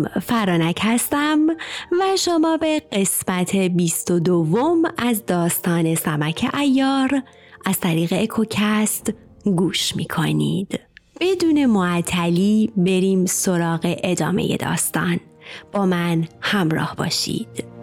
سلام فرانک هستم و شما به قسمت 22 از داستان سمک ایار از طریق اکوکست گوش می کنید. بدون معطلی بریم سراغ ادامه داستان با من همراه باشید.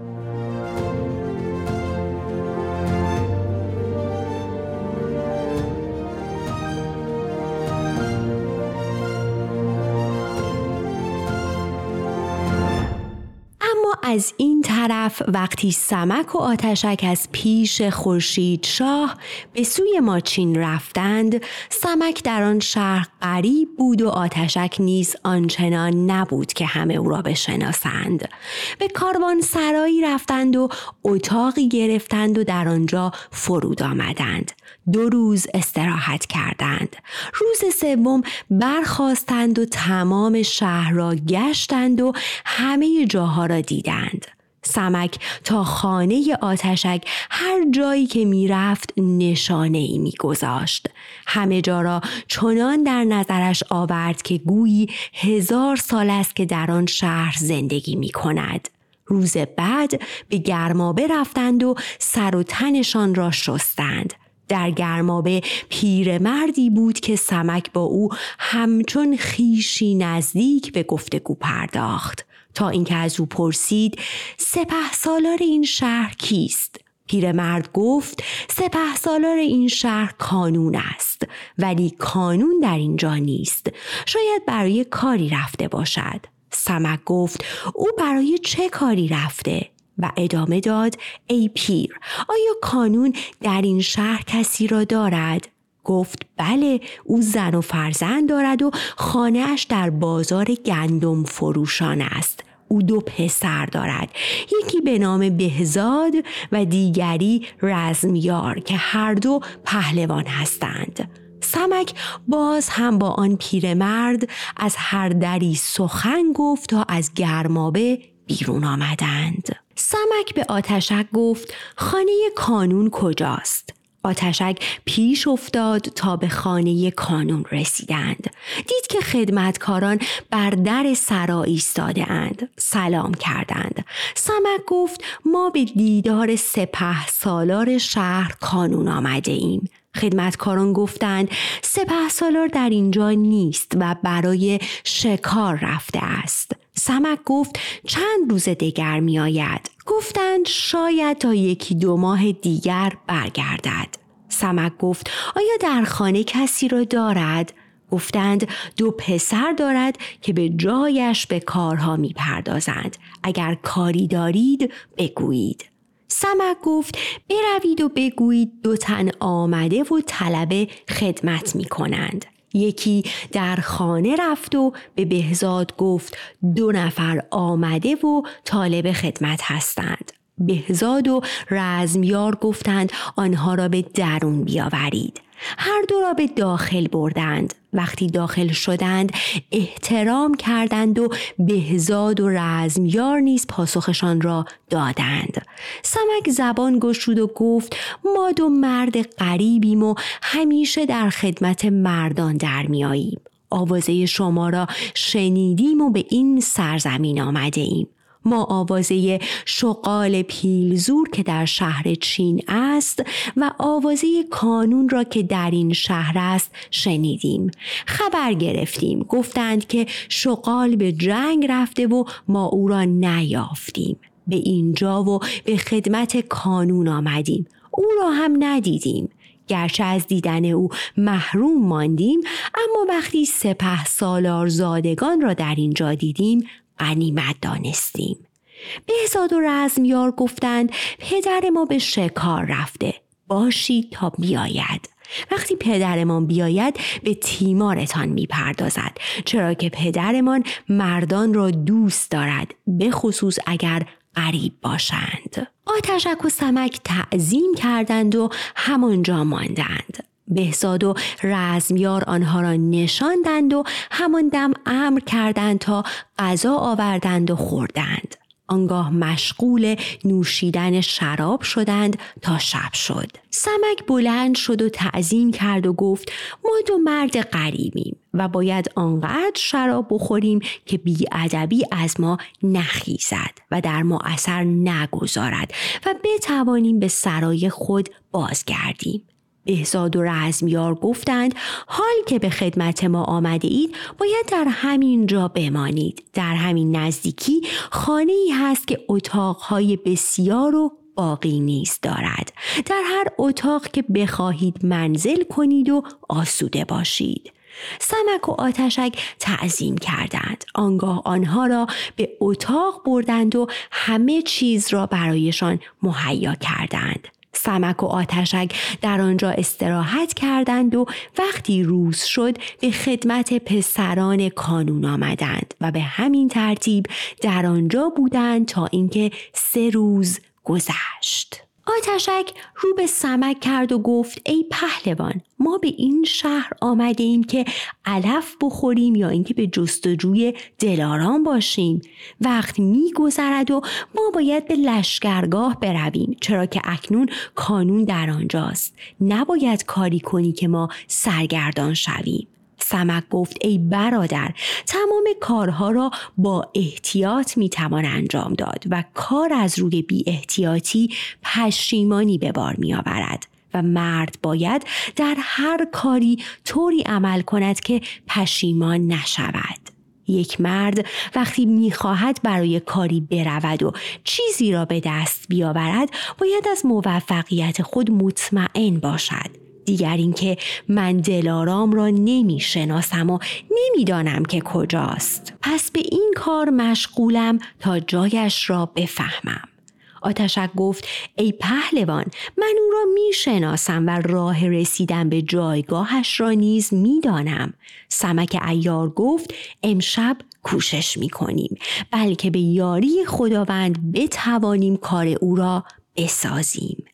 از این طرف وقتی سمک و آتشک از پیش خورشید شاه به سوی ماچین رفتند سمک در آن شهر غریب بود و آتشک نیز آنچنان نبود که همه او را بشناسند. به کاروان سرایی رفتند و اتاقی گرفتند و در آنجا فرود آمدند. دو روز استراحت کردند. روز سوم برخواستند و تمام شهر را گشتند و همه جاها را دیدند. سمک تا خانه آتشک هر جایی که می‌رفت نشانه ای میگذاشت. همه جا را چنان در نظرش آورد که گویی هزار سال است که در آن شهر زندگی می کند. روز بعد به گرمابه رفتند و سر و تنشان را شستند. در گرمابه پیرمردی بود که سمک با او همچون خیشی نزدیک به گفتگو پرداخت. تا اینکه از او پرسید سپه سالار این شهر کیست؟ پیرمرد گفت سپه سالار این شهر کانون است ولی کانون در اینجا نیست شاید برای کاری رفته باشد سمک گفت او برای چه کاری رفته و ادامه داد ای پیر آیا کانون در این شهر کسی را دارد؟ گفت بله او زن و فرزند دارد و خانهاش در بازار گندم فروشان است. او دو پسر دارد. یکی به نام بهزاد و دیگری رزمیار که هر دو پهلوان هستند. سمک باز هم با آن پیرمرد از هر دری سخن گفت تا از گرمابه بیرون آمدند. سمک به آتشک گفت خانه کانون کجاست؟ آتشک پیش افتاد تا به خانه کانون رسیدند. دید که خدمتکاران بر در سرا ایستاده اند. سلام کردند. سمک گفت ما به دیدار سپه سالار شهر کانون آمده ایم. خدمتکاران گفتند سپه سالار در اینجا نیست و برای شکار رفته است. سمک گفت چند روز دیگر می آید. گفتند شاید تا یکی دو ماه دیگر برگردد. سمک گفت آیا در خانه کسی را دارد؟ گفتند دو پسر دارد که به جایش به کارها می پردازند. اگر کاری دارید بگویید. سمک گفت بروید و بگویید دو تن آمده و طلب خدمت می کنند. یکی در خانه رفت و به بهزاد گفت دو نفر آمده و طالب خدمت هستند. بهزاد و رزمیار گفتند آنها را به درون بیاورید. هر دو را به داخل بردند. وقتی داخل شدند احترام کردند و بهزاد و رزمیار نیز پاسخشان را دادند. سمک زبان گشود و گفت ما دو مرد غریبیم و همیشه در خدمت مردان در میاییم آوازه شما را شنیدیم و به این سرزمین آمده ایم. ما آوازه شقال پیلزور که در شهر چین است و آوازه کانون را که در این شهر است شنیدیم. خبر گرفتیم. گفتند که شقال به جنگ رفته و ما او را نیافتیم. به اینجا و به خدمت کانون آمدیم. او را هم ندیدیم. گرچه از دیدن او محروم ماندیم اما وقتی سپه سالار زادگان را در اینجا دیدیم غنیمت دانستیم. بهزاد و رزمیار گفتند پدر ما به شکار رفته. باشید تا بیاید. وقتی پدرمان بیاید به تیمارتان می‌پردازد. چرا که پدرمان مردان را دوست دارد به خصوص اگر غریب باشند. آتشک و سمک تعظیم کردند و همانجا ماندند. بهزاد و رزمیار آنها را نشاندند و همان دم امر کردند تا غذا آوردند و خوردند آنگاه مشغول نوشیدن شراب شدند تا شب شد. سمک بلند شد و تعظیم کرد و گفت ما دو مرد غریبیم و باید آنقدر شراب بخوریم که بیادبی از ما نخیزد و در ما اثر نگذارد و بتوانیم به سرای خود بازگردیم. بهزاد و رزمیار گفتند حال که به خدمت ما آمده اید باید در همین جا بمانید. در همین نزدیکی خانه ای هست که اتاقهای بسیار و باقی نیست دارد. در هر اتاق که بخواهید منزل کنید و آسوده باشید. سمک و آتشک تعظیم کردند. آنگاه آنها را به اتاق بردند و همه چیز را برایشان مهیا کردند. سمک و آتشک در آنجا استراحت کردند و وقتی روز شد به خدمت پسران کانون آمدند و به همین ترتیب در آنجا بودند تا اینکه سه روز گذشت. آتشک رو به سمک کرد و گفت ای پهلوان ما به این شهر آمده ایم که علف بخوریم یا اینکه به جستجوی دلاران باشیم. وقت میگذرد و ما باید به لشکرگاه برویم چرا که اکنون کانون در آنجاست. نباید کاری کنی که ما سرگردان شویم. سمک گفت ای برادر تمام کارها را با احتیاط می‌توان انجام داد و کار از روی بی احتیاطی پشیمانی به بار می آورد. و مرد باید در هر کاری طوری عمل کند که پشیمان نشود. یک مرد وقتی می‌خواهد برای کاری برود و چیزی را به دست بیاورد باید از موفقیت خود مطمئن باشد دیگر اینکه من دلارام را نمی شناسم و نمی‌دانم که کجاست پس به این کار مشغولم تا جایش را بفهمم آتشک گفت ای پهلوان من او را می شناسم و راه رسیدن به جایگاهش را نیز می دانم. سمک ایار گفت امشب کوشش می کنیم بلکه به یاری خداوند بتوانیم کار او را بسازیم.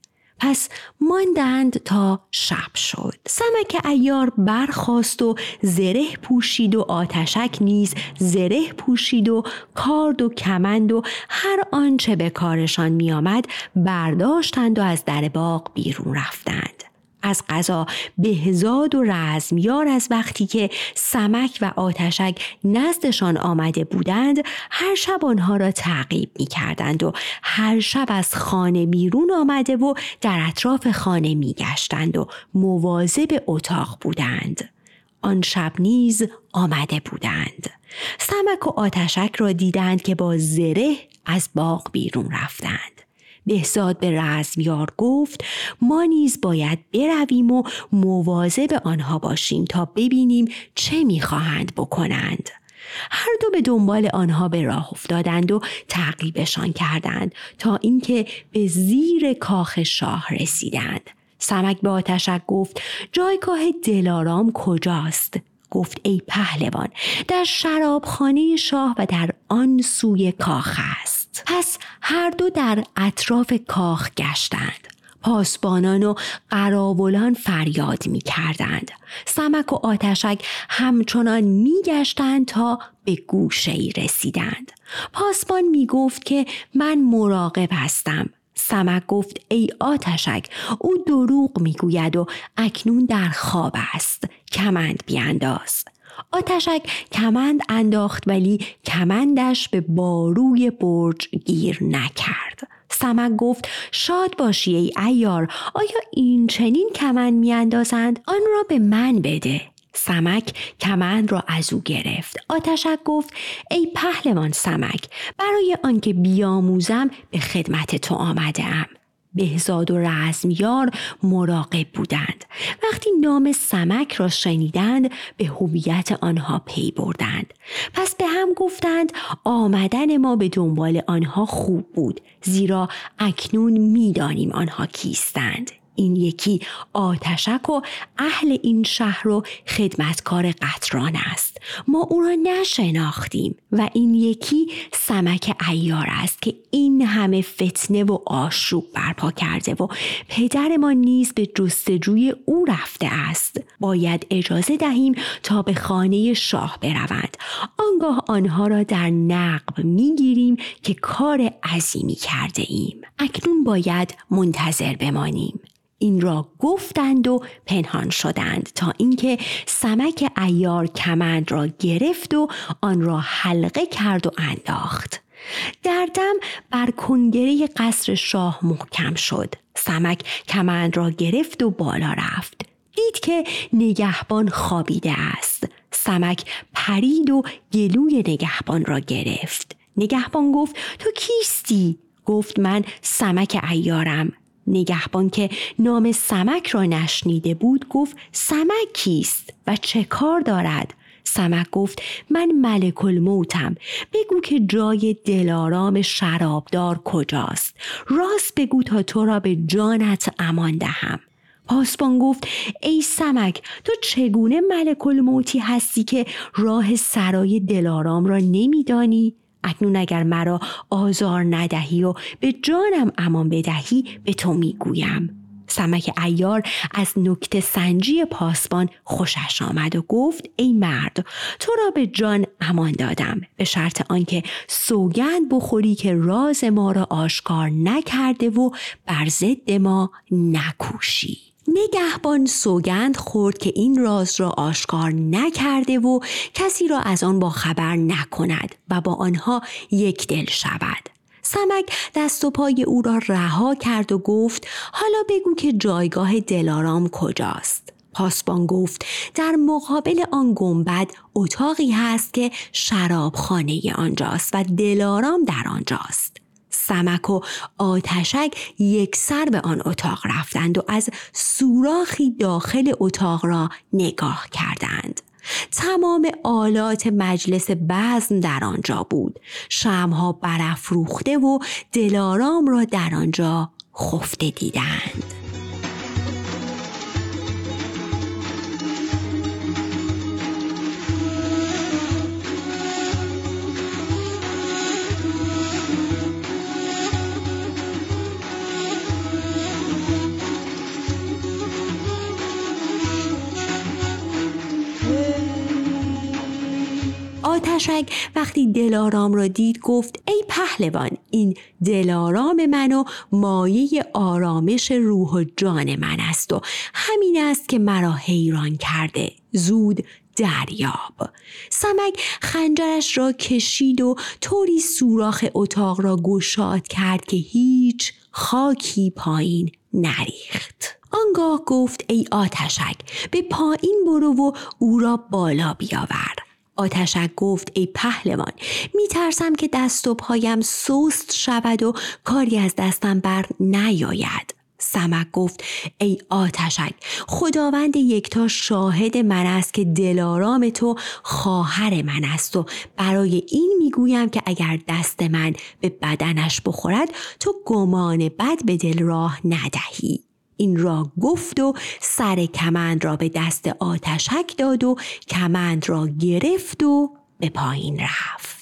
پس ماندند تا شب شد. سمک ایار برخواست و زره پوشید و آتشک نیز زره پوشید و کارد و کمند و هر آنچه به کارشان میآمد برداشتند و از در باغ بیرون رفتند. از قضا بهزاد و رزمیار از وقتی که سمک و آتشک نزدشان آمده بودند هر شب آنها را تعقیب می کردند و هر شب از خانه بیرون آمده و در اطراف خانه می گشتند و مواظب اتاق بودند. آن شب نیز آمده بودند. سمک و آتشک را دیدند که با زره از باغ بیرون رفتند. بهزاد به رزمیار گفت ما نیز باید برویم و مواظب آنها باشیم تا ببینیم چه می‌خواهند بکنند. هر دو به دنبال آنها به راه افتادند و تعقیبشان کردند تا اینکه به زیر کاخ شاه رسیدند. سمک به آتشک گفت جایگاه دلارام کجاست؟ گفت ای پهلوان در شرابخانه شاه و در آن سوی کاخ است. پس هر دو در اطراف کاخ گشتند پاسبانان و قراولان فریاد می کردند. سمک و آتشک همچنان می گشتند تا به گوشه ای رسیدند. پاسبان می گفت که من مراقب هستم. سمک گفت ای آتشک او دروغ می گوید و اکنون در خواب است. کمند بیانداز. آتشک کمند انداخت ولی کمندش به باروی برج گیر نکرد. سمک گفت شاد باشی ای ایار آیا این چنین کمند میاندازند؟ آن را به من بده. سمک کمند را از او گرفت. آتشک گفت ای پهلوان سمک برای آنکه بیاموزم به خدمت تو آمده ام. بهزاد و رزمیار مراقب بودند. وقتی نام سمک را شنیدند به هویت آنها پی بردند. پس به هم گفتند آمدن ما به دنبال آنها خوب بود زیرا اکنون می‌دانیم آنها کیستند. این یکی آتشک و اهل این شهر و خدمتکار قطران است. ما او را نشناختیم و این یکی سمک ایار است که این همه فتنه و آشوب برپا کرده و پدر ما نیز به جستجوی او رفته است. باید اجازه دهیم تا به خانه شاه بروند. آنگاه آنها را در نقب می‌گیریم که کار عظیمی کرده ایم. اکنون باید منتظر بمانیم. این را گفتند و پنهان شدند تا اینکه سمک ایار کمند را گرفت و آن را حلقه کرد و انداخت. در دم بر کنگره قصر شاه محکم شد. سمک کمند را گرفت و بالا رفت. دید که نگهبان خوابیده است. سمک پرید و گلوی نگهبان را گرفت. نگهبان گفت تو کیستی؟ گفت من سمک ایارم. نگهبان که نام سمک را نشنیده بود گفت سمک کیست و چه کار دارد؟ سمک گفت من ملک الموتم. بگو که جای دلارام شرابدار کجاست. راست بگو تا تو را به جانت امان دهم. پاسبان گفت ای سمک تو چگونه ملک الموتی هستی که راه سرای دلارام را نمیدانی؟ اکنون اگر مرا آزار ندهی و به جانم امان بدهی به تو می‌گویم. سمک ایار از نکته سنجی پاسبان خوشش آمد و گفت ای مرد تو را به جان امان دادم. به شرط آنکه سوگند بخوری که راز ما را آشکار نکرده و بر ضد ما نکوشی. نگهبان سوگند خورد که این راز را آشکار نکرده و کسی را از آن با خبر نکند و با آنها یک دل شود. سمک دست و پای او را رها کرد و گفت حالا بگو که جایگاه دلارام کجاست. پاسبان گفت در مقابل آن گنبد اتاقی هست که شرابخانه آنجاست و دلارام در آنجاست. سمک و آتشک یک سر به آن اتاق رفتند و از سوراخی داخل اتاق را نگاه کردند. تمام آلات مجلس بزم در آنجا بود. شمها برافروخته و دلارام را در آنجا خفته دیدند. آتشک وقتی دلارام را دید گفت ای پهلوان این دلارام من و مایه آرامش روح و جان من است و همین است که مرا حیران کرده. زود دریاب. سمک خنجرش را کشید و طوری سوراخ اتاق را گشاد کرد که هیچ خاکی پایین نریخت. آنگاه گفت ای آتشک به پایین برو و او را بالا بیاور. آتشک گفت ای پهلوان می ترسم که دست و پایم سست شود و کاری از دستم بر نیاید. سمک گفت ای آتشک خداوند یکتا شاهد من است که دلارام تو خواهر من است و برای این می‌گویم که اگر دست من به بدنش بخورد تو گمان بد به دل راه ندهی این را گفت و سر کمند را به دست آتشک داد و کمند را گرفت و به پایین رفت.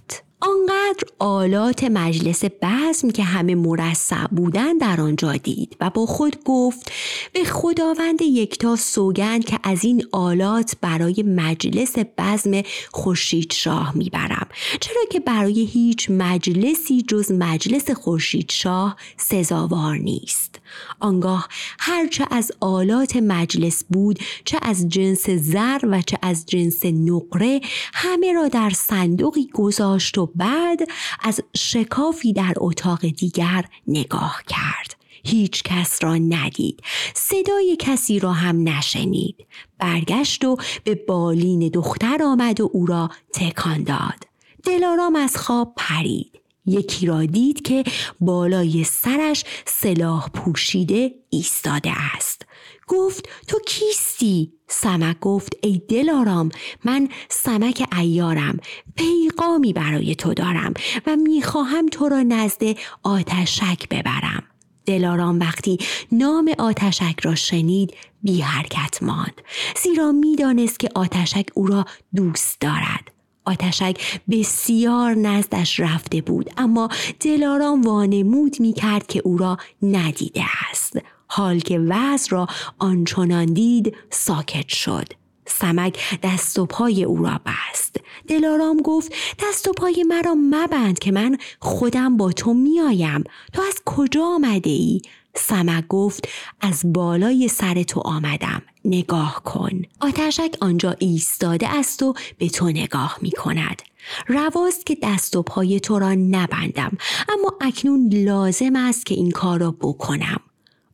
آنقدر آلات مجلس بزم که همه مرصع بودن در آنجا دید و با خود گفت به خداوند یکتا سوگند که از این آلات برای مجلس بزم خورشید شاه می‌برم چرا که برای هیچ مجلسی جز مجلس خورشید شاه سزاوار نیست آنگاه هرچه از آلات مجلس بود چه از جنس زر و چه از جنس نقره همه را در صندوقی گذاشت و بعد از شکافی در اتاق دیگر نگاه کرد. هیچ کس را ندید. صدای کسی را هم نشنید. برگشت و به بالین دختر آمد و او را تکان داد. دلارام از خواب پرید. یکی را دید که بالای سرش سلاح پوشیده ایستاده است. گفت تو کیستی؟ سمک گفت ای دلارام من سمک ایارم پیغامی برای تو دارم و می‌خواهم تو را نزد آتشک ببرم. دلارام وقتی نام آتشک را شنید بی حرکت ماند زیرا می‌دانست که آتشک او را دوست دارد. آتشک بسیار نزدش رفته بود اما دلارام وانمود می کرد که او را ندیده است. حال که وز را آنچنان دید ساکت شد. سمک دست و پای او را بست. دلارام گفت دست و پای مرا مبند که من خودم با تو میآیم. تو از کجا آمده ای؟ سمک گفت از بالای سر تو آمدم نگاه کن. آتشک آنجا ایستاده است و به تو نگاه می کند رواست که دست و پای تو را نبندم اما اکنون لازم است که این کار را بکنم.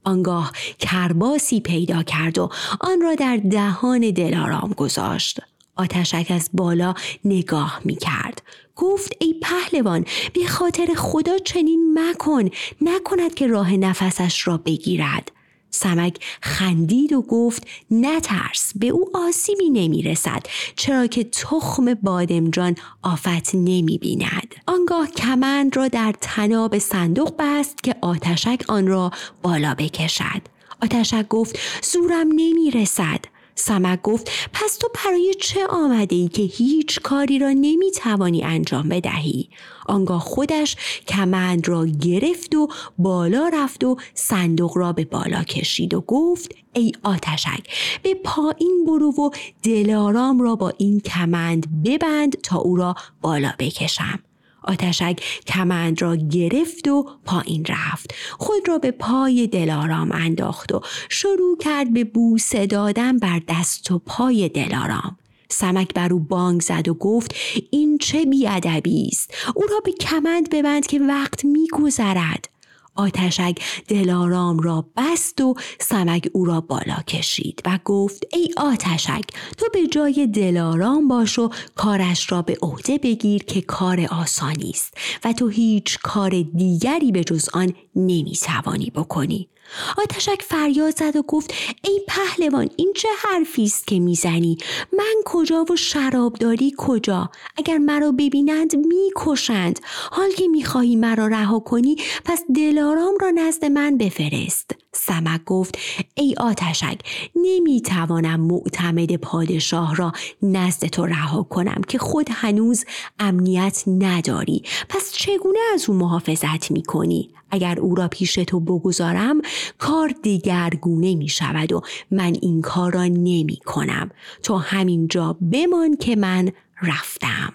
آنگاه کرباسی پیدا کرد و آن را در دهان دلارام گذاشت. آتشک از بالا نگاه می کرد. گفت ای پهلوان به خاطر خدا چنین مکن نکند که راه نفسش را بگیرد سمک خندید و گفت نترس به او آسیبی نمی رسد چرا که تخم بادمجان آفت نمی بیند. آنگاه کمند را در تناب صندوق بست که آتشک آن را بالا بکشد. آتشک گفت زورم نمی رسد. سمک گفت پس تو برای چه آمده ای که هیچ کاری را نمی توانی انجام بدهی؟ آنگاه خودش کمند را گرفت و بالا رفت و صندوق را به بالا کشید و گفت ای آتشک به پایین برو و دلارام را با این کمند ببند تا او را بالا بکشم. آتشک کمند را گرفت و پایین رفت. خود را به پای دلارام انداخت و شروع کرد به بوسه دادن بر دست و پای دلارام. سمک بر او بانگ زد و گفت این چه بیادبی است. او را به کمند ببند که وقت میگذرد. آتشک دلارام را بست و سمک او را بالا کشید و گفت ای آتشک تو به جای دلارام باش و کارش را به عهده بگیر که کار آسانی است و تو هیچ کار دیگری به جز آن نمی‌توانی بکنی. آتشک فریاد زد و گفت ای پهلوان این چه حرفی است که می‌زنی؟ من کجا و شرابداری کجا؟ اگر مرا ببینند می‌کشند. حال که می‌خواهی مرا رها کنی پس دلارام را نزد من بفرست. سمک گفت ای آتشک نمی‌توانم معتمد پادشاه را نزد تو رها کنم که خود هنوز امنیت نداری. پس چگونه از او محافظت می‌کنی؟ اگر او را پیش تو بگذارم کار دیگرگونه می شود و من این کار را نمی کنم. تو همینجا بمان که من رفتم.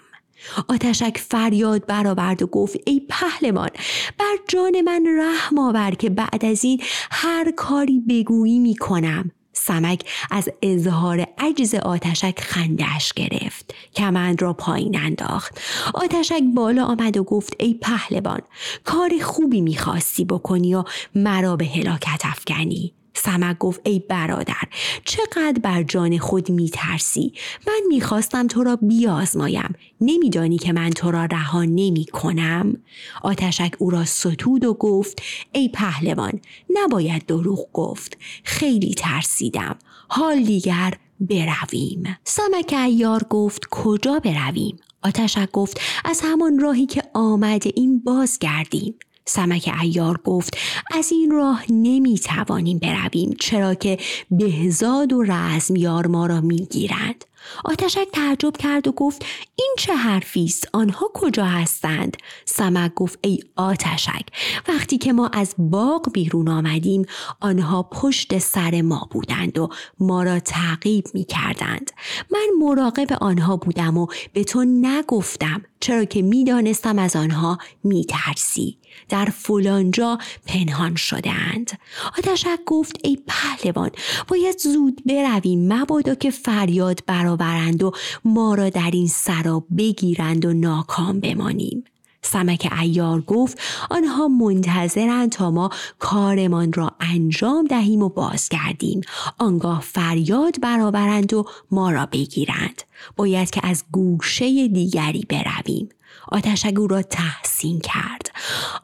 آتشک فریاد برآورد و گفت ای پهلوان بر جان من رحم آور که بعد از این هر کاری بگویی می کنم. سمک از اظهار عجز آتشک خندش گرفت. کمند را پایین انداخت. آتشک بالا آمد و گفت ای پهلوان کار خوبی می‌خواستی بکنی و مرا به هلاکت افکنی. سمک گفت ای برادر چقدر بر جان خود میترسی؟ من می‌خواستم تو را بیازمایم. نمیدانی که من تو را رها نمی کنم آتشک او را ستود و گفت ای پهلوان نباید دروغ گفت. خیلی ترسیدم. حال دیگر برویم. سمک ایار گفت کجا برویم؟ آتشک گفت از همان راهی که آمده این بازگردیم. سمک ایار گفت از این راه نمی توانیم برویم چرا که بهزاد و رزمیار ما را می گیرند. آتشک تعجب کرد و گفت این چه حرفی است؟ آنها کجا هستند؟ سمک گفت ای آتشک وقتی که ما از باغ بیرون آمدیم آنها پشت سر ما بودند و ما را تعقیب می کردند من مراقب آنها بودم و به تو نگفتم. چرا که می‌دانستم از آنها میترسی. در فلانجا پنهان شدهاند. آتشک گفت ای پهلوان باید زود برویم مبادا که فریاد برآورند و ما را در این سرا بگیرند و ناکام بمانیم. سمک ایار گفت آنها منتظرند تا ما کارمان را انجام دهیم و بازگردیم. آنگاه فریاد برآورند و ما را بگیرند. باید که از گوشه دیگری برویم. آتشگو را تحسین کرد.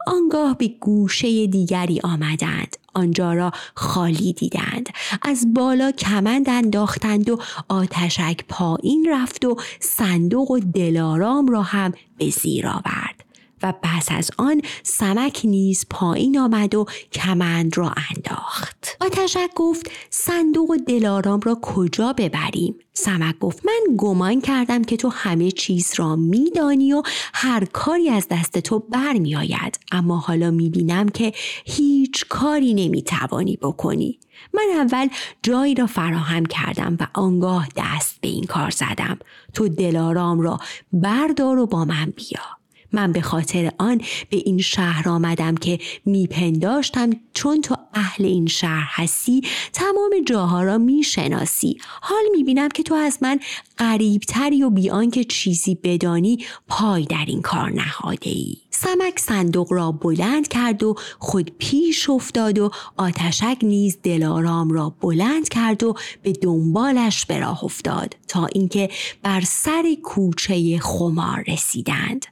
آنگاه به گوشه دیگری آمدند. آنجا را خالی دیدند. از بالا کمند انداختند و آتشک پایین رفت و صندوق و دلارام را هم به زیر آورد. و پس از آن سمک نیز پایین آمد و کمند را انداخت. آتشک گفت صندوق دلارام را کجا ببریم؟ سمک گفت من گمان کردم که تو همه چیز را میدانی و هر کاری از دست تو برمیآید. اما حالا می‌بینم که هیچ کاری نمی‌توانی بکنی. من اول جایی را فراهم کردم و آنگاه دست به این کار زدم. تو دلارام را بردار و با من بیا. من به خاطر آن به این شهر آمدم که میپنداشتم چون تو اهل این شهر هستی تمام جاها را می‌شناسی حال می‌بینم که تو از من قریبتری و بیان که چیزی بدانی پای در این کار نهاده ای. سمک صندوق را بلند کرد و خود پیش افتاد و آتشک نیز دلارام را بلند کرد و به دنبالش به راه افتاد تا اینکه بر سر کوچه خمار رسیدند.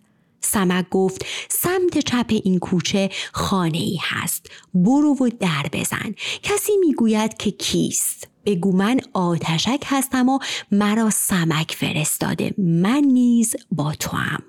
سمک گفت سمت چپ این کوچه خانه ای هست. برو و در بزن. کسی می‌گوید که کیست؟ بگو من آتشک هستم و مرا سمک فرستاده. من نیز با تو هم.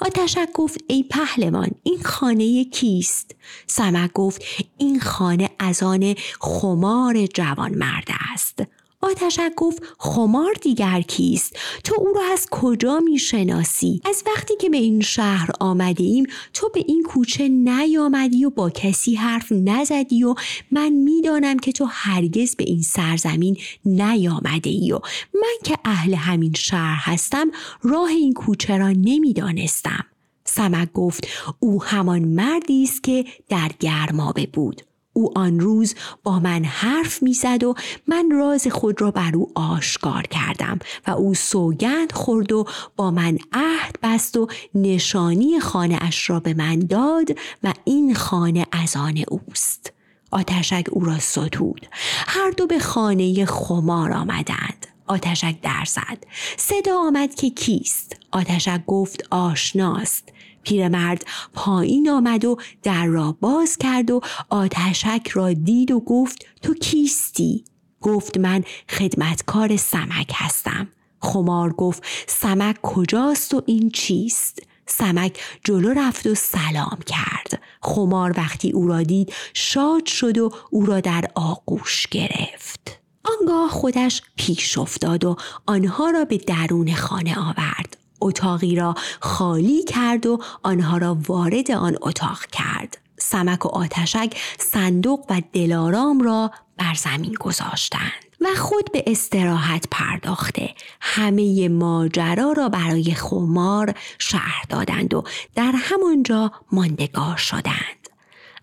آتشک گفت ای پهلوان این خانه کیست؟ سمک گفت این خانه از آن خمار جوان مرد است. آتشک گفت خمار دیگر کیست؟ تو او را از کجا می‌شناسی؟ از وقتی که به این شهر آمده ایم تو به این کوچه نیامدی و با کسی حرف نزدی و من می‌دانم که تو هرگز به این سرزمین نیامده ای و من که اهل همین شهر هستم راه این کوچه را نمی‌دانستم. سمک گفت او همان مردی است که در گرمابه بود. او آن روز با من حرف می‌زد و من راز خود را بر او آشکار کردم و او سوگند خورد و با من عهد بست و نشانی خانه اش را به من داد و این خانه از آن اوست. آتشک او را ستود. هر دو به خانه خمار آمدند. آتشک در زد. صدا آمد که کیست؟ آتشک گفت آشناست. پیرمرد پایین آمد و در را باز کرد و آتشک را دید و گفت تو کیستی؟ گفت من خدمتکار سمک هستم. خمار گفت سمک کجاست و این چیست؟ سمک جلو رفت و سلام کرد. خمار وقتی او را دید شاد شد و او را در آغوش گرفت. آنگاه خودش پیش افتاد و آنها را به درون خانه آورد. اتاقی را خالی کرد و آنها را وارد آن اتاق کرد. سمک و آتشک صندوق و دلارام را بر زمین گذاشتند و خود به استراحت پرداخته همه ماجرا را برای خمار شهر دادند و در همانجا ماندگار شدند.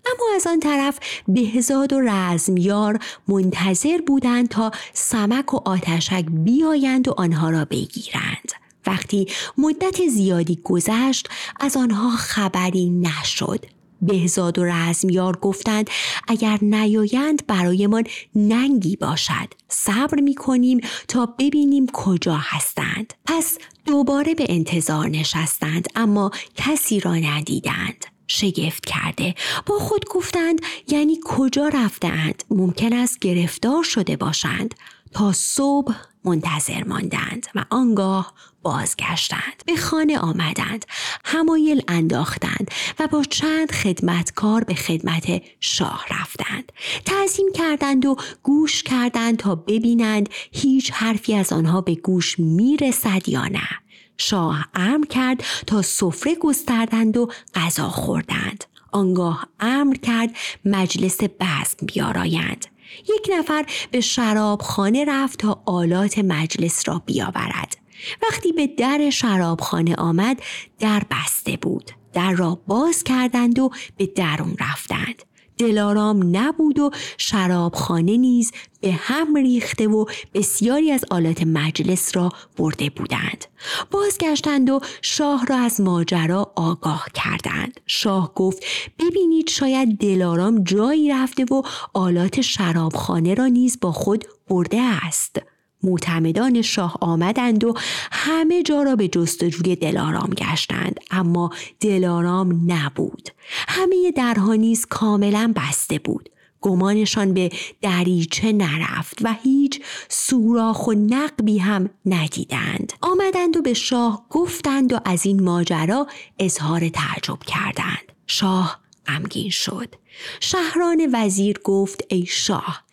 اما از آن طرف بهزاد و رزمیار منتظر بودند تا سمک و آتشک بیایند و آنها را بگیرند. وقتی مدت زیادی گذشت از آنها خبری نشد. بهزاد و رزمیار گفتند اگر نیایند برایمان ننگی باشد. صبر می کنیم تا ببینیم کجا هستند. پس دوباره به انتظار نشستند اما کسی را ندیدند. شگفت کرده. با خود گفتند یعنی کجا رفتند ممکن است گرفتار شده باشند. تا صبح منتظر ماندند و آنگاه بازگشتند. به خانه آمدند همایل انداختند و با چند خدمتکار به خدمت شاه رفتند. تعظیم کردند و گوش کردند تا ببینند هیچ حرفی از آنها به گوش می‌رسد یا نه. شاه امر کرد تا سفره گستردند و غذا خوردند. آنگاه امر کرد مجلس بزم بیارایند. یک نفر به شرابخانه رفت تا آلات مجلس را بیاورد. وقتی به در شرابخانه آمد در بسته بود. در را باز کردند و به درون رفتند. دلارام نبود و شرابخانه نیز به هم ریخته و بسیاری از آلات مجلس را برده بودند. بازگشتند و شاه را از ماجرا آگاه کردند. شاه گفت ببینید شاید دلارام جایی رفته و آلات شرابخانه را نیز با خود برده است. معتمدان شاه آمدند و همه جا را به جستجوی دلارام گشتند اما دلارام نبود. همه درها نیز کاملا بسته بود. گمانشان به دریچه نرفت و هیچ سوراخ و نقبی هم ندیدند. آمدند و به شاه گفتند و از این ماجرا اظهار تعجب کردند. شاه غمگین شد. شهران وزیر گفت ای شاه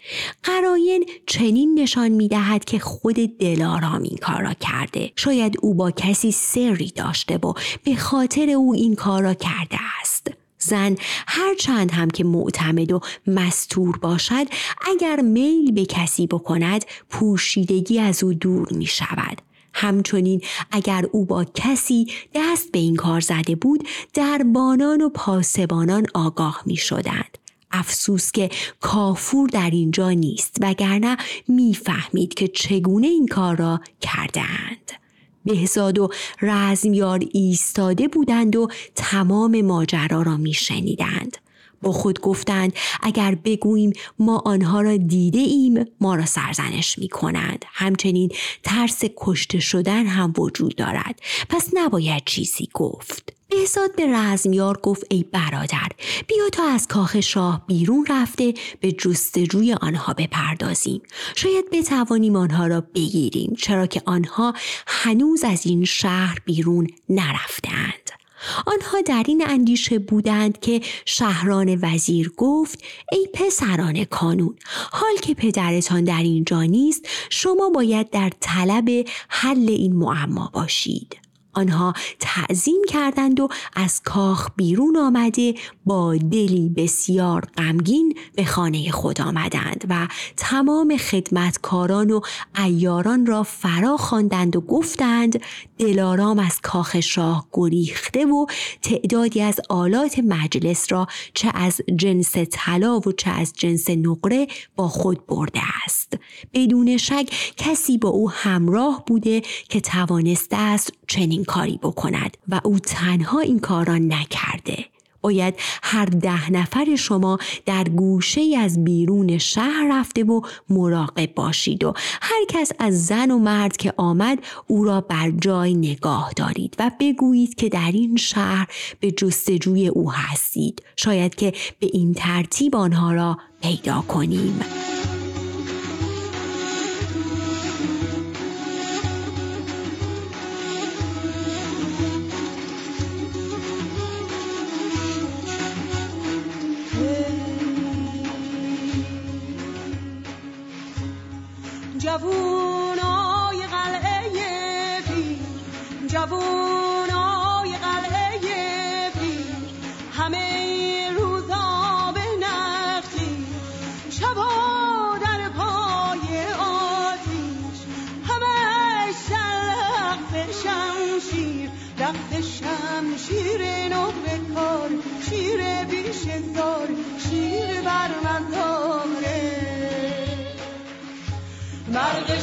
قراین چنین نشان می دهد که خود دلارام این کار را کرده. شاید او با کسی سری داشته و به خاطر او این کار را کرده است. زن هر چند هم که معتمد و مستور باشد اگر میل به کسی بکند پوشیدگی از او دور می شود همچنین اگر او با کسی دست به این کار زده بود دربانان و پاسبانان آگاه می شدند. افسوس که کافور در اینجا نیست وگرنه می‌فهمید که چگونه این کار را کردند. بهزاد و رزمیار ایستاده بودند و تمام ماجرا را میشنیدند. با خود گفتند اگر بگوییم ما آنها را دیده ایم ما را سرزنش می کنند. همچنین ترس کشته شدن هم وجود دارد. پس نباید چیزی گفت. بهزاد به رزمیار گفت ای برادر بیا تا از کاخ شاه بیرون رفته به جستجوی آنها بپردازیم. شاید بتوانیم آنها را بگیریم چرا که آنها هنوز از این شهر بیرون نرفتند. آنها در این اندیشه بودند که شهران وزیر گفت ای پسران کانون حال که پدرتان در اینجا نیست شما باید در طلب حل این معما باشید. آنها تعظیم کردند و از کاخ بیرون آمده با دلی بسیار غمگین به خانه خود آمدند و تمام خدمتکاران و ایاران را فرا خواندند و گفتند دلارام از کاخ شاه گریخته و تعدادی از آلات مجلس را چه از جنس طلا و چه از جنس نقره با خود برده است. بدون شک کسی با او همراه بوده که توانسته است چنین کاری بکند و او تنها این کار را نکرده. باید هر ده نفر شما در گوشه از بیرون شهر رفته و مراقب باشید و هر کس از زن و مرد که آمد او را بر جای نگاه دارید و بگویید که در این شهر به جستجوی او هستید. شاید که به این ترتیب آنها را پیدا کنیم. شمشیر نو کار شیر بیش زار شیر بر مرد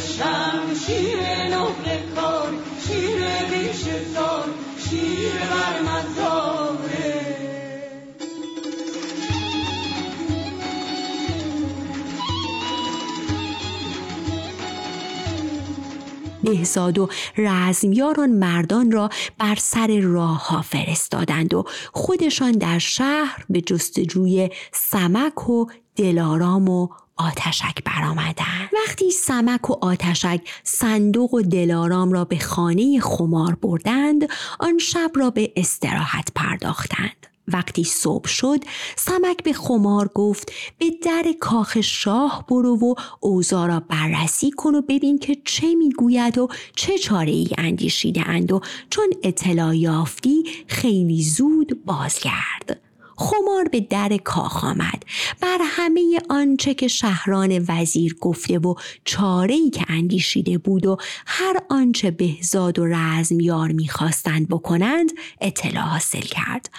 شیر نقل کار شیر بیش زار شیر بر مزاره بهزاد و رزمیاران مردان را بر سر راه ها فرستادند و خودشان در شهر به جستجوی سمک و دلارام و آتشک برآمدند. وقتی سمک و آتشک صندوق و دلارام را به خانه خمار بردند آن شب را به استراحت پرداختند. وقتی صبح شد سمک به خمار گفت به در کاخ شاه برو و اوضاع را بررسی کن و ببین که چه می‌گوید و چه چاره ای اندیشیده اند و چون اطلاع یافتی خیلی زود بازگرد. خمار به در کاخ آمد. بر همه آنچه که شهران وزیر گفته و چاره ای که اندیشیده بود و هر آنچه بهزاد و رزمیار می‌خواستند بکنند اطلاع حاصل کرد.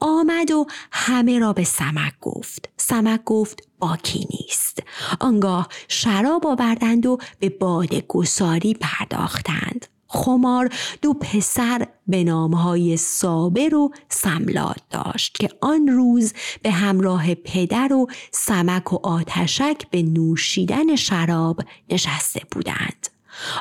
آمد و همه را به سمک گفت. سمک گفت باکی نیست. آنگاه شراب آوردند و به باد گساری پرداختند. خمار دو پسر به نامهای صابر و سملات داشت که آن روز به همراه پدر و سمک و آتشک به نوشیدن شراب نشسته بودند.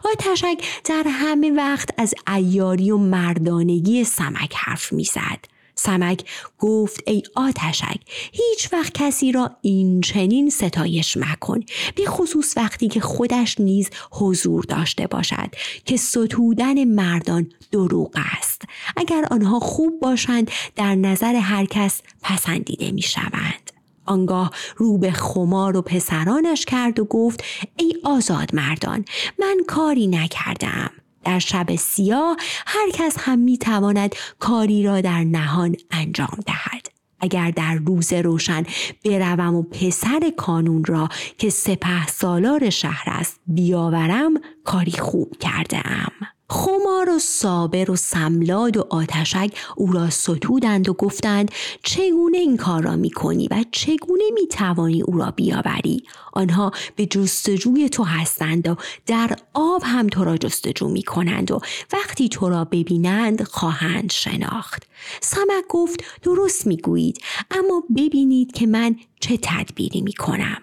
آتشک در همه وقت از ایاری و مردانگی سمک حرف می‌زد. سمک گفت ای آتشک هیچ وقت کسی را این چنین ستایش مکن به خصوص وقتی که خودش نیز حضور داشته باشد که ستودن مردان دروغ است اگر آنها خوب باشند در نظر هر کس پسندیده می شوند. آنگاه رو به خمار و پسرانش کرد و گفت ای آزاد مردان من کاری نکردم در شب سیاه هر کس هم می تواند کاری را در نهان انجام دهد. اگر در روز روشن بروم و پسر کانون را که سپه سالار شهر است بیاورم کاری خوب کرده ام. خمار و صابر و سملاد و آتشک او را ستودند و گفتند چگونه این کار را می کنی و چگونه می توانی او را بیاوری؟ آنها به جستجوی تو هستند و در آب هم تو را جستجو می کنند و وقتی تو را ببینند خواهند شناخت. سمک گفت درست می گویید اما ببینید که من چه تدبیری می کنم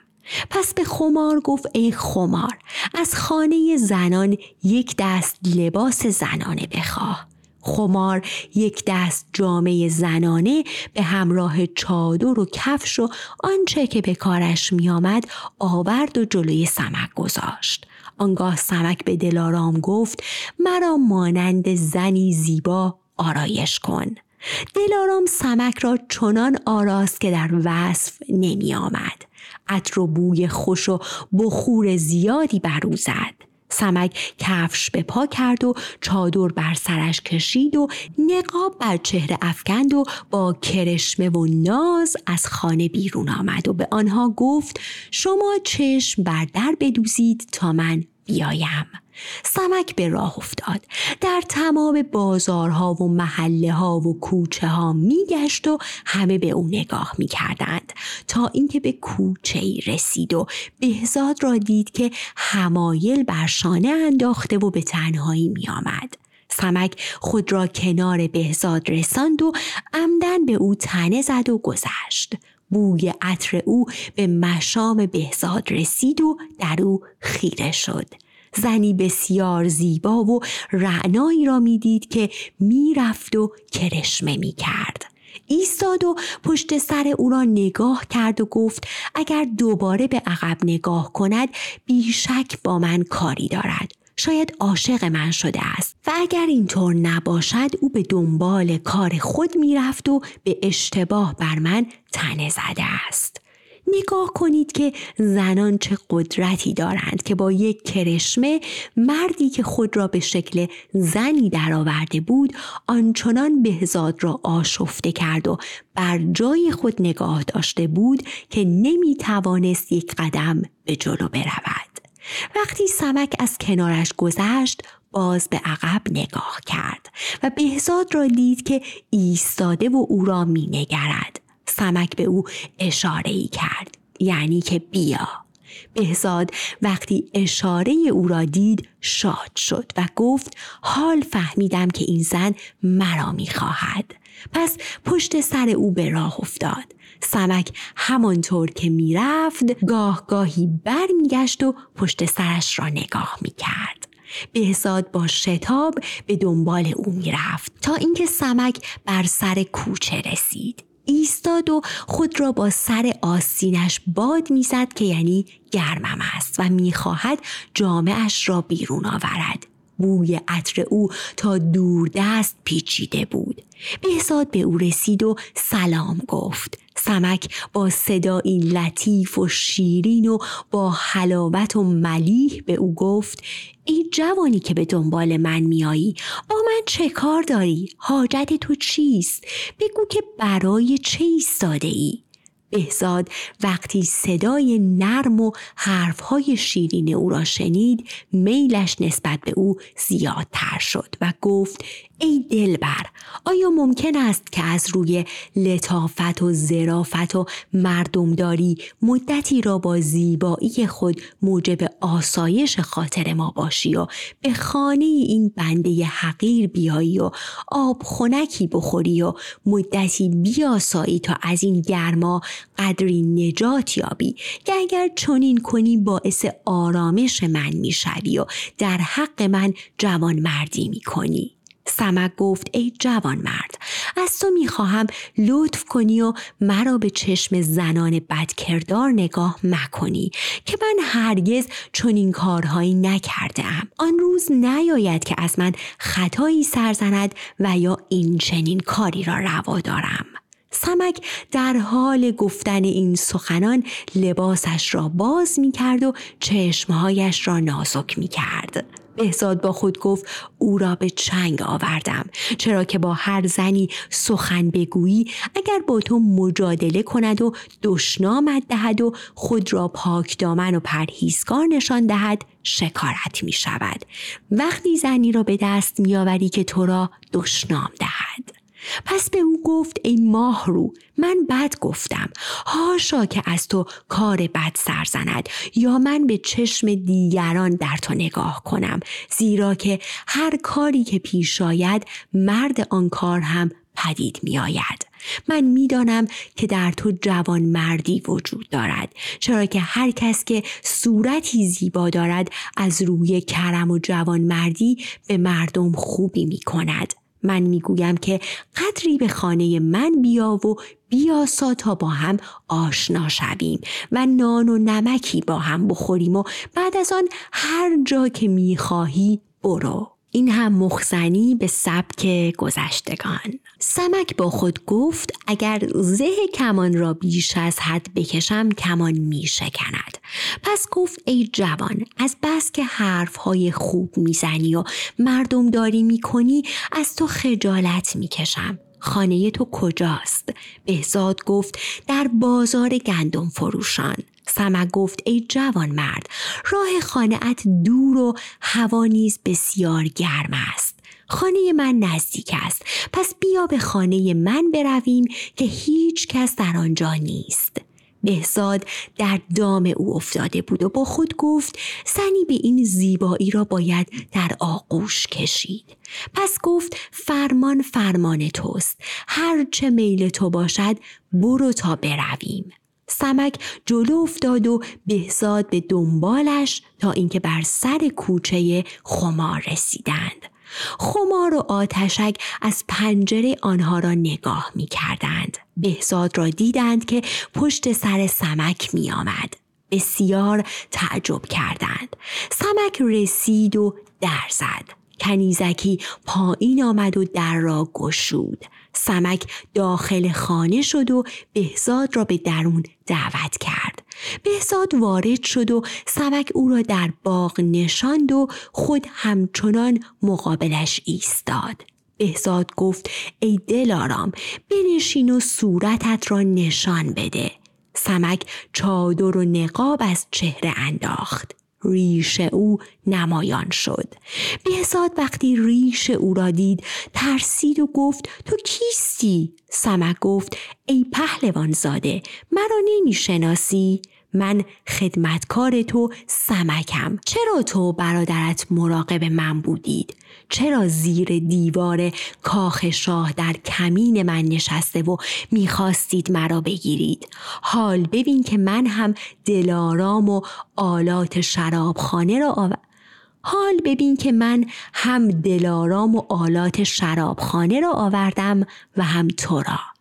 پس به خمار گفت ای خمار از خانه زنان یک دست لباس زنانه بخواه. خمار یک دست جامعه زنانه به همراه چادر و کفش و آنچه که به کارش میآمد آورد و جلوی سمک گذاشت. آنگاه سمک به دلارام گفت مرا مانند زنی زیبا آرایش کن. دلارام سمک را چنان آراست که در وصف نمی آمد. عطر و بوی خوش و بخور زیادی بر او زد. سمک کفش به پا کرد و چادر بر سرش کشید و نقاب بر چهره افکند و با کرشمه و ناز از خانه بیرون آمد و به آنها گفت شما چشم بر در بدوزید تا من بیایم. سمک به راه افتاد. در تمام بازارها و محله ها و کوچه ها میگشت و همه به او نگاه می‌کردند. تا اینکه به کوچه ای رسید و بهزاد را دید که همایل بر شانه انداخته و به تنهایی میآمد. سمک خود را کنار بهزاد رساند و عمدن به او تنه زد و گذشت. بوی عطر او به مشام بهزاد رسید و در او خیره شد. زنی بسیار زیبا و رعنایی را می‌دید که می‌رفت و کرشمه می‌کرد. ایستاد و پشت سر او را نگاه کرد و گفت اگر دوباره به عقب نگاه کند بیشک با من کاری دارد. شاید عاشق من شده است. و اگر اینطور نباشد او به دنبال کار خود می‌رفت و به اشتباه بر من تنه زده است. نگاه کنید که زنان چه قدرتی دارند که با یک کرشمه مردی که خود را به شکل زنی درآورده بود آنچنان بهزاد را آشفته کرد و بر جای خود نگاه داشته بود که نمی توانست یک قدم به جلو برود وقتی سمک از کنارش گذشت باز به عقب نگاه کرد و بهزاد را دید که ایستاده و او را می نگرد. سمک به او اشاره ای کرد. یعنی که بیا. بهزاد وقتی اشاره او را دید شاد شد و گفت حال فهمیدم که این زن مرا می‌خواهد. پس پشت سر او به راه افتاد. سمک همانطور که می‌رفت گاه گاهی بر میگشت و پشت سرش را نگاه می‌کرد. بهزاد با شتاب به دنبال او می‌رفت تا اینکه سمک بر سر کوچه رسید. ایستاد و خود را با سر آستینش باد می‌زد که یعنی گرمم است و می‌خواهد جامعش را بیرون آورد. بوی عطر او تا دور دست پیچیده بود. بهزاد به او رسید و سلام گفت. سمک با صدایی لطیف و شیرین و با حلاوت و ملیح به او گفت ای جوانی که به دنبال من میایی با من چه کار داری؟ حاجت تو چیست؟ بگو که برای چه ایستاده ای؟ بهزاد وقتی صدای نرم و حرفهای شیرین او را شنید میلش نسبت به او زیادتر شد و گفت ای دلبر آیا ممکن است که از روی لطافت و زرافت و مردمداری مدتی را با زیبایی خود موجب آسایش خاطر ما باشی و به خانه این بنده حقیر بیایی و آب خونکی بخوری و مدتی بیاسایی تا از این گرما قدری نجات یابی؟ که اگر چنین کنی باعث آرامش من می‌شوی و در حق من جوان مردی می‌کنی. سمک گفت ای جوان مرد از تو می‌خواهم لطف کنی و مرا به چشم زنان بدکردار نگاه مکنی که من هرگز چنین کارهایی نکرده ام. آن روز نیاید که از من خطایی سرزند و یا این چنین کاری را روا دارم. سمک در حال گفتن این سخنان لباسش را باز می کرد و چشمهایش را نازک می کرد. بهزاد با خود گفت او را به چنگ آوردم. چرا که با هر زنی سخن بگویی اگر با تو مجادله کند و دشنامت دهد و خود را پاک دامن و پرهیزگار نشان دهد شکارت می شود وقتی زنی را به دست می آوری که تو را دشنام دهد پس به او گفت ای ماه رو من بد گفتم. هاشا که از تو کار بد سرزند یا من به چشم دیگران در تو نگاه کنم. زیرا که هر کاری که پیش آید مرد آن کار هم پدید می آید. من می‌دانم که در تو جوان مردی وجود دارد. چرا که هر کس که صورتی زیبا دارد از روی کرم و جوان مردی به مردم خوبی می کند. من می‌گویم که قدری به خانه من بیا و بیاسا تا با هم آشنا شویم و نان و نمکی با هم بخوریم و بعد از آن هر جا که می‌خواهی برو. این هم مخزنی به سبک گذشتگان. سمک با خود گفت اگر زه کمان را بیش از حد بکشم کمان می شکند پس گفت ای جوان از بس که حرف های خوب می‌زنی و مردم داری می کنی از تو خجالت می کشم خانه تو کجاست؟ بهزاد گفت در بازار گندم فروشان. سمک گفت ای جوان مرد راه خانهات دور و هوا نیز بسیار گرم است. خانه من نزدیک است. پس بیا به خانه من برویم که هیچ کس در آنجا نیست. بهزاد در دام او افتاده بود و با خود گفت زنی به این زیبایی را باید در آغوش کشید. پس گفت فرمان فرمان توست. هر چه میل تو باشد برو تا برویم. سمک جلو افتاد و بهزاد به دنبالش تا اینکه بر سر کوچه خمار رسیدند. خمار و آتشک از پنجره آنها را نگاه می کردند. بهزاد را دیدند که پشت سر سمک می آمد. بسیار تعجب کردند. سمک رسید و در زد. کنیزکی پایین آمد و در را گشود. سمک داخل خانه شد و بهزاد را به درون دعوت کرد. بهزاد وارد شد و سمک او را در باغ نشاند و خود همچنان مقابلش ایستاد. بهزاد گفت ای دلارام بنشین و صورتت را نشان بده. سمک چادر و نقاب از چهره انداخت. ریش او نمایان شد. بهزاد وقتی ریش او را دید ترسید و گفت تو کیستی؟ سمک گفت ای پهلوان زاده مرا نمی‌شناسی؟ من خدمتکار تو سمکم. چرا تو برادرت مراقب من بودید؟ چرا زیر دیوار کاخ شاه در کمین من نشسته و می‌خواستید مرا بگیرید؟ حال ببین که من هم دلارام و آلات شرابخانه را آور... حال ببین که من هم دلارام و آلات شرابخانه را آوردم و هم تو را.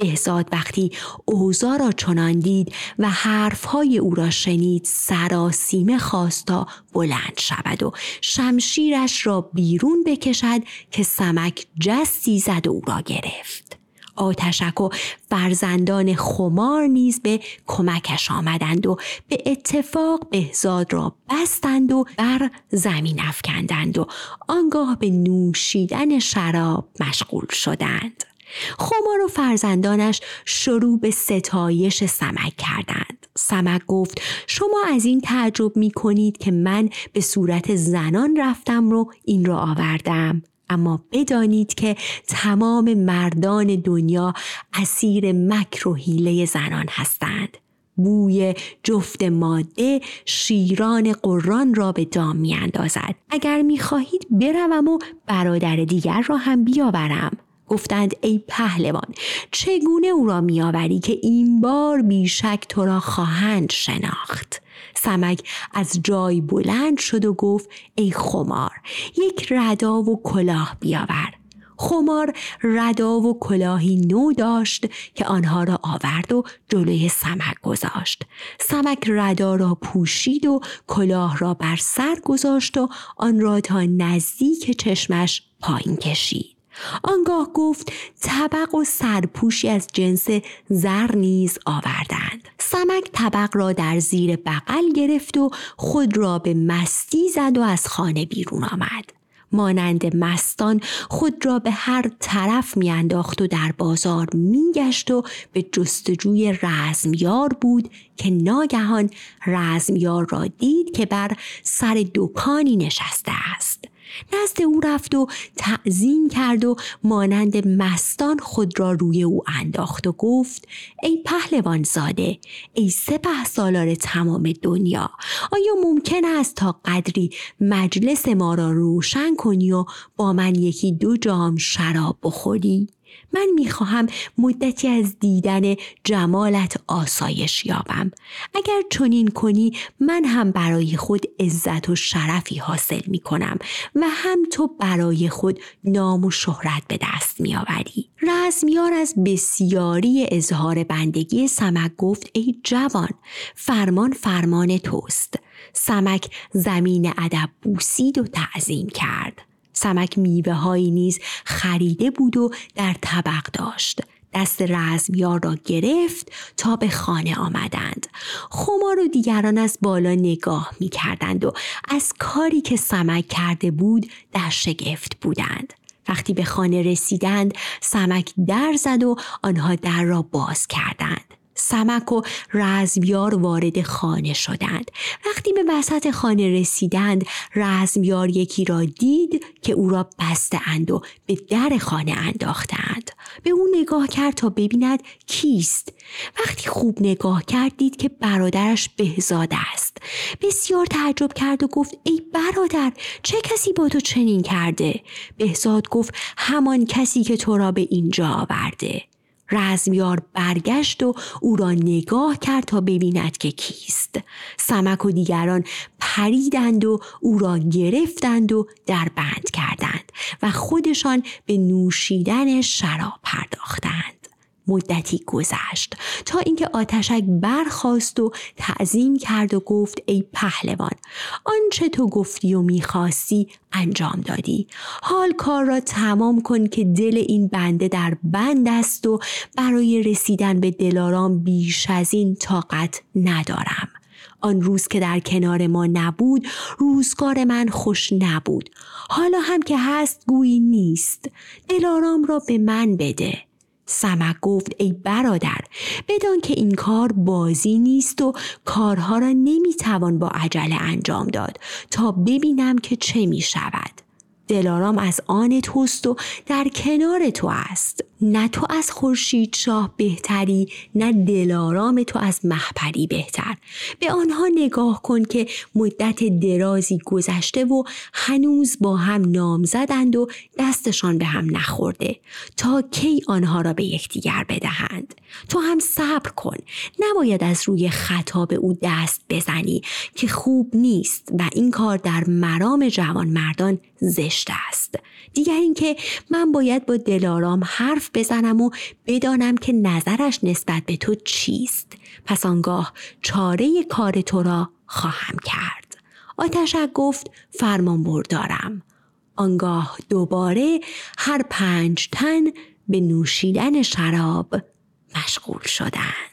بهزاد وقتی اوزا را چنان دید و حرفهای او را شنید سراسیمه خواستا بلند شود و شمشیرش را بیرون بکشد که سمک جستی زد و او را گرفت. آتشک و فرزندان خمار نیز به کمکش آمدند و به اتفاق بهزاد را بستند و بر زمین افکندند و آنگاه به نوشیدن شراب مشغول شدند. خمار و فرزندانش شروع به ستایش سمک کردند. سمک گفت شما از این تعجب می کنید که من به صورت زنان رفتم رو این را آوردم. اما بدانید که تمام مردان دنیا اسیر مکر و حیله زنان هستند. بوی جفت ماده شیران قران را به دام می اندازد. اگر می خواهید بروم و برادر دیگر را هم بیاورم. گفتند ای پهلوان چگونه او را میآوری که این بار بیشک تو را خواهند شناخت؟ سمک از جای بلند شد و گفت ای خمار یک ردا و کلاه بیاور. خمار ردا و کلاهی نو داشت که آنها را آورد و جلوی سمک گذاشت. سمک ردا را پوشید و کلاه را بر سر گذاشت و آن را تا نزدیک چشمش پایین کشید. آنگاه گفت طبق و سرپوشی از جنس زر نیز آوردند. سمک طبق را در زیر بغل گرفت و خود را به مستی زد و از خانه بیرون آمد. مانند مستان خود را به هر طرف میانداخت و در بازار میگشت و به جستجوی رزمیار بود که ناگهان رزمیار را دید که بر سر دکانی نشسته است. نزد او رفت و تعظیم کرد و مانند مستان خود را روی او انداخت و گفت ای پهلوان زاده ای سپه سالار تمام دنیا آیا ممکن است تا قدری مجلس ما را روشن کنی و با من یکی دو جام شراب بخوری؟ من می‌خواهم مدتی از دیدن جمالت آسایش یابم. اگر چنین کنی من هم برای خود عزت و شرفی حاصل می کنم و هم تو برای خود نام و شهرت به دست می آوری. رزمیار از بسیاری اظهار بندگی سمک گفت ای جوان فرمان فرمان توست. سمک زمین ادب بوسید و تعظیم کرد. سمک میوه هایی نیز خریده بود و در طبق داشت. دست رزمیار را گرفت تا به خانه آمدند. خمار و دیگران از بالا نگاه می کردند و از کاری که سمک کرده بود در شگفت بودند. وقتی به خانه رسیدند سمک در زد و آنها در را باز کردند. سمک و رزمیار وارد خانه شدند. وقتی به وسط خانه رسیدند رزمیار یکی را دید که او را بسته اند و به در خانه انداختند. به او نگاه کرد تا ببیند کیست. وقتی خوب نگاه کرد دید که برادرش بهزاد است. بسیار تعجب کرد و گفت ای برادر چه کسی با تو چنین کرده؟ بهزاد گفت همان کسی که تو را به اینجا آورده. رزمیار برگشت و او را نگاه کرد تا ببیند که کیست. سمک و دیگران پریدند و او را گرفتند و در بند کردند و خودشان به نوشیدن شراب پرداختند. مدتی گذشت تا اینکه آتشک برخاست و تعظیم کرد و گفت ای پهلوان آنچه تو گفتی و می‌خواستی انجام دادی. حال کار را تمام کن که دل این بنده در بند است و برای رسیدن به دلارام بیش از این طاقت ندارم. آن روز که در کنار ما نبود روزگار من خوش نبود. حالا هم که هست گویی نیست. دلارام را به من بده. سمک گفت ای برادر بدان که این کار بازی نیست و کارها را نمی‌توان با عجله انجام داد تا ببینم که چه می شود. دلارام از آن توست و در کنار تو است. نه تو از خورشید شاه بهتری نه دلارام تو از محپری بهتر. به آنها نگاه کن که مدت درازی گذشته و هنوز با هم نام زدند و دستشان به هم نخورده. تا کی آنها را به یکدیگر بدهند؟ تو هم صبر کن. نباید از روی خطا به او دست بزنی که خوب نیست و این کار در مرام جوان مردان زشت است. دیگر اینکه من باید با دلارام حرف بزنم و بدانم که نظرش نسبت به تو چیست. پس آنگاه چاره کار تو را خواهم کرد. آتشک گفت فرمان بردارم. آنگاه دوباره هر پنج تن به نوشیدن شراب مشغول شدند.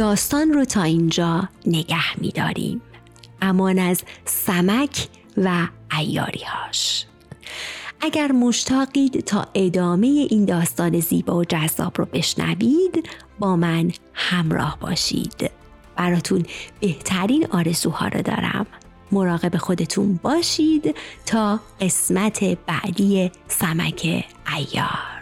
داستان رو تا اینجا نگه میداریم. امان از سمک و ایاریهاش اگر مشتاقید تا ادامه این داستان زیبا و جذاب رو بشنوید با من همراه باشید. براتون بهترین آرزوها رو دارم. مراقب خودتون باشید تا قسمت بعدی سمک ایار